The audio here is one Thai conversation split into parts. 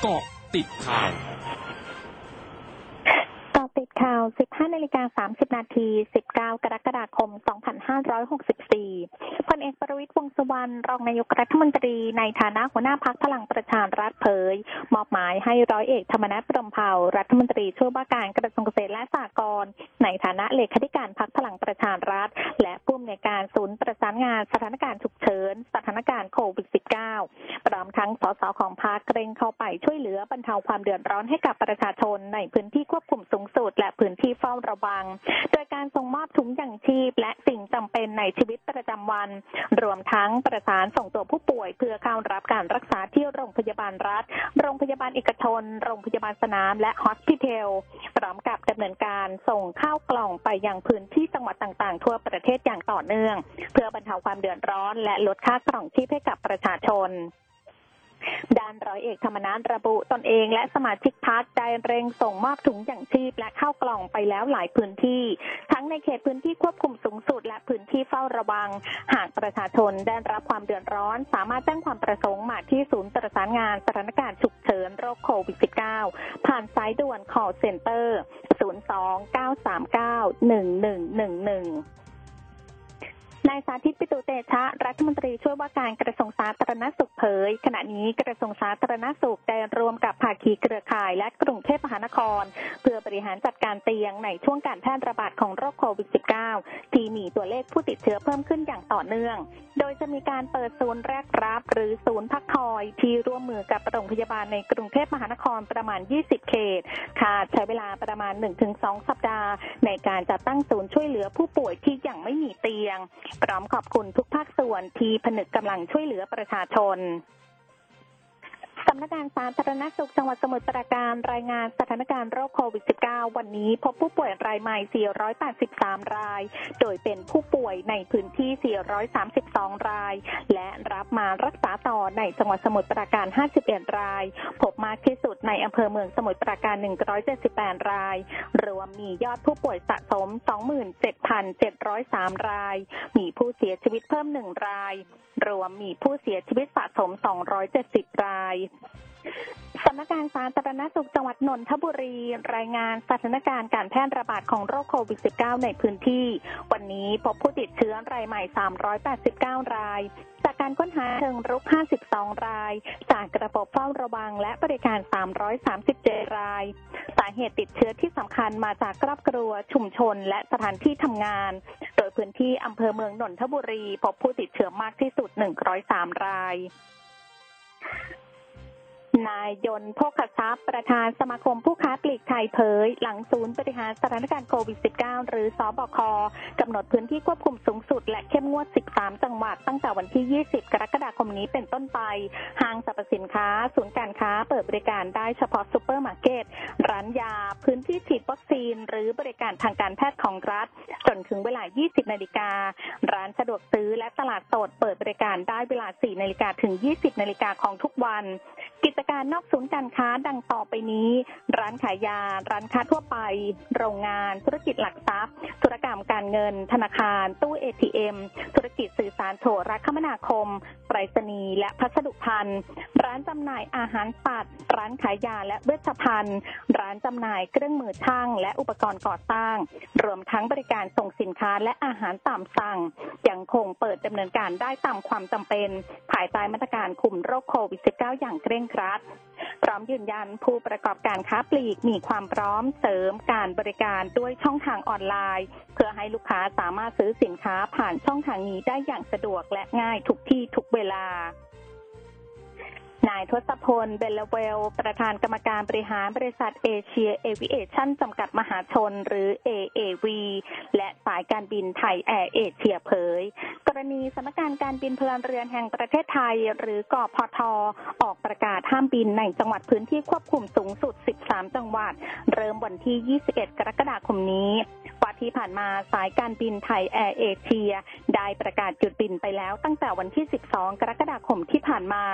เกาะติดข่าว 15นาฬิกา30 นาที 19 กรกฎาคม 2564 พลเอกประวิตรวงษ์สุวรรณ รองนายกรัฐมนตรีในฐานะหัวหน้าพักพลังประชารัฐเผย มอบหมายให้ร้อยเอกธรรมนัฐพรมเผ่ารัฐมนตรีช่วยว่าการกระทรวงเกษตรและสหกรณ์ในฐานะเลขาธิการพักพลังประชารัฐ และผู้อำนวยการศูนย์ประสานงานสถานการณ์ฉุกเฉิน สถานการณ์โควิด -19 พร้อมทั้งสสของพรรคเร่งเข้าไปช่วยเหลือบรรเทาความเดือดร้อนให้กับประชาชนในพื้นที่ควบคุมสูงสุด ระวัง โดยการส่งมอบถุงยางชีพ และสิ่งจำเป็นในชีวิตประจำวัน รวมทั้งประสานส่งตัวผู้ป่วย เพื่อเข้ารับการรักษาที่โรงพยาบาลรัฐ โรงพยาบาลเอกชน โรงพยาบาลสนามและฮอสพิทลพร้อมกับดำเนินการส่งข้าวกล่องไปยังพื้นที่จังหวัดต่างๆ ทั่วประเทศอย่างต่อเนื่อง เพื่อบรรเทาความเดือดร้อน และลดค่ากล่องชีพให้กับประชาชน ด้านร้อยเอกธรรมนัฐระบุตนเองและสมาชิกพักได้เร่งส่งมอบถุงอย่างชีพและข้าวกล่องไปแล้วหลายพื้นที่ ทั้งในเขตพื้นที่ควบคุมสูงสุด และพื้นที่เฝ้าระวัง หากประชาชนได้รับความเดือดร้อน สามารถแจ้งความประสงค์มาที่ศูนย์ประสานงานสถานการณ์ฉุกเฉินโรคโควิด -19 ผ่านสายด่วน call center 02-939-1111 นายสาธิตปิตุเตชะ รัฐมนตรีช่วยว่าการกระทรวงสาธารณสุขเผย ขณะนี้กระทรวงสาธารณสุขได้รวมกับภาคีเครือข่ายและกรุงเทพมหานคร เพื่อบริหารจัดการเตียงในช่วงการแพร่ระบาดของโรคโควิด -19 ที่มีตัวเลขผู้ติดเชื้อเพิ่มขึ้นอย่างต่อเนื่อง โดยจะมีการเปิดศูนย์แรกรับ หรือศูนย์พักคอยที่ร่วมมือกับโรงพยาบาลในกรุงเทพมหานครประมาณ 20 เขตคาดใช้เวลาประมาณ 1-2 สัปดาห์ ในการจัดตั้งศูนย์ช่วยเหลือผู้ป่วยที่ยังไม่มีเตียงพร้อมขอบคุณทุกภาคส่วนที่ผนึกกำลังช่วยเหลือประชาชน สำนักงานสาธารณสุขจังหวัดสมุทรปราการรายงานสถานการณ์โรคโควิด -19 วันนี้พบผู้ป่วยรายใหม่ 483 ราย โดยเป็นผู้ป่วยในพื้นที่ 432 ราย และรับมารักษาต่อในจังหวัดสมุทรปราการ 51 ราย พบมากที่สุดในอำเภอเมืองสมุทรปราการ 178 ราย รวมมียอดผู้ป่วยสะสม 27,703 ราย มีผู้เสียชีวิตเพิ่ม 1 ราย รวมมีผู้เสียชีวิตสะสม 270 ราย สำนักงานสาธารณสุขจังหวัดนนทบุรี รายงานสถานการณ์การแพร่ระบาดของโรคโควิด -19 ในพื้นที่ วันนี้พบผู้ติดเชื้อรายใหม่ 389 ราย จากการค้นหาเชิงรุก 52 ราย จากระบบเฝ้าระวังและบริการ 337 ราย สาเหตุติดเชื้อที่สำคัญมาจากครอบครัวชุมชนและสถานที่ทำงาน โดยพื้นที่อำเภอเมืองนนทบุรี พบผู้ติดเชื้อมากที่สุด 103 ราย นายยนต์โภคทรัพย์ ประธานสมาคมผู้ค้าปลีกไทยเผย หลังศูนย์บริหารสถานการณ์โควิด -19 หรือสอบคกำหนดพื้นที่ควบคุมสูงสุด และเข้มงวด 13 จังหวัด ตั้งแต่วันที่ 20 กรกฎาคมนี้เป็นต้นไป ห้างสรรพสินค้า ศูนย์การค้าเปิดบริการได้เฉพาะซูเปอร์มาร์เก็ต ร้านยา พื้นที่ฉีดวัคซีน หรือบริการทางการแพทย์ของรัฐ จนถึงเวลา 20 นาฬิกา ร้านสะดวกซื้อและตลาดสดเปิดบริการได้เวลา 4 นาฬิกาถึง 20 นาฬิกาของทุก วัน กิจการนอกศูนย์การค้าดังต่อไปนี้ ร้านขายยา ร้านค้าทั่วไป โรงงาน ธุรกิจหลักทรัพย์ ธุรกรรมการเงิน ธนาคาร ตู้เอทีเอ็มธุรกิจสื่อสารโทรคมนาคม ไปรษณีย์และพัสดุพันธ์ ร้านจำหน่ายอาหารสัตว์ ร้านขายยาและเวชภัณฑ์ ร้านจำหน่ายเครื่องมือช่าง และอุปกรณ์ก่อสร้าง รวมทั้งบริการส่งสินค้าและอาหารตามสั่ง ยังคงเปิดดำเนินการได้ตามความจำเป็น ภายใต้มาตรการคุมโรคโควิด -19 อย่างเคร่งครัดพร้อมยืนยันผู้ประกอบการค้าปลีกมีความพร้อมเสริมการบริการด้วยช่องทางออนไลน์ เพื่อให้ลูกค้าสามารถซื้อสินค้าผ่านช่องทางนี้ได้อย่างสะดวกและง่ายทุกที่ทุกเวลา นายธรรศพลฐ์ แบเลเว็ลด์ ประธานกรรมการบริหารบริษัทเอเชียเอวิเอชั่นจำกัดมหาชนหรือ AAV และสายการบินไทยแอร์เอเชียเผย กรณีสำนักงานการบินพลเรือนแห่งประเทศไทย หรือกพทออกประกาศห้ามบินในจังหวัดพื้นที่ควบคุมสูงสุด 13 จังหวัด เริ่มวันที่ 21 กรกฎาคมนี้ ว่าที่ผ่านมาสายการบินไทยแอร์เอเชียได้ประกาศหยุดบินไปแล้วตั้งแต่วันที่ 12 กรกฎาคมที่ผ่านมา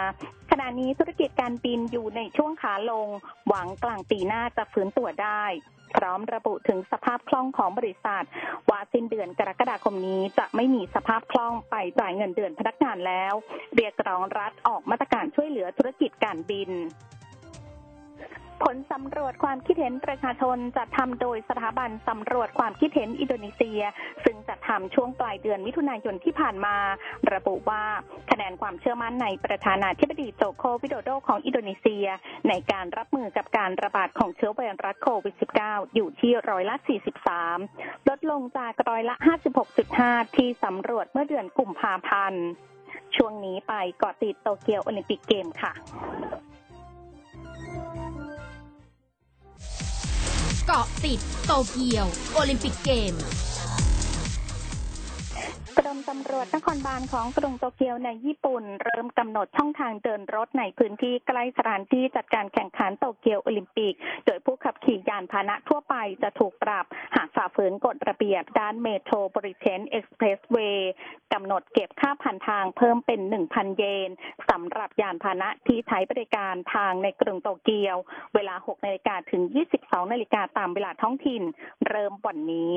ขณะนี้ธุรกิจการบินอยู่ในช่วงขาลง หวังกลางปีหน้าจะฟื้นตัวได้ พร้อมระบุถึงสภาพคล่องของบริษัท ว่าสิ้นเดือนกรกฎาคมนี้จะไม่มีสภาพคล่องไปจ่ายเงินเดือนพนักงานแล้ว เรียกร้องรัฐออกมาตรการช่วยเหลือธุรกิจการบิน ผลสำรวจความคิดเห็นประชาชนจัดทำโดยสถาบันสำรวจความคิดเห็นอินโดนีเซีย ซึ่งจัดทำช่วงปลายเดือนมิถุนายนที่ผ่านมา ระบุว่าคะแนนความเชื่อมั่นในประธานาธิบดีโจโควิโดโดของอินโดนีเซีย ในการรับมือกับการระบาดของเชื้อไวรัสโควิด -19 อยู่ที่ร้อยละ 43 ลดลงจากร้อยละ 56.5 ที่สำรวจเมื่อเดือนกุมภาพันธ์ ช่วงนี้ไปเกาะติดโตเกียวโอลิมปิกเกมค่ะ เกาะติดโตเกียว โอลิมปิกเกม รมตำรวจนครบาลของกรุงโตเกียวในญี่ปุ่น เริ่มกำหนดช่องทางเดินรถในพื้นที่ใกล้สถานที่จัดการแข่งขันโตเกียวโอลิมปิก โดยผู้ขับขี่ยานพาหนะทั่วไปจะถูกปรับ หากฝ่าฝืนกฎระเบียบด้านเมโทรบริเทนเอ็กซ์เพรสเวย์กำหนดเก็บค่าผ่านทางเพิ่มเป็น 1,000 เยนสำหรับยานพาหนะที่ใช้บริการทางในกรุงโตเกียว เวลา6นาฬิกาถึง 22นาฬิกาตามเวลาท้องถิ่น เริ่มวันนี้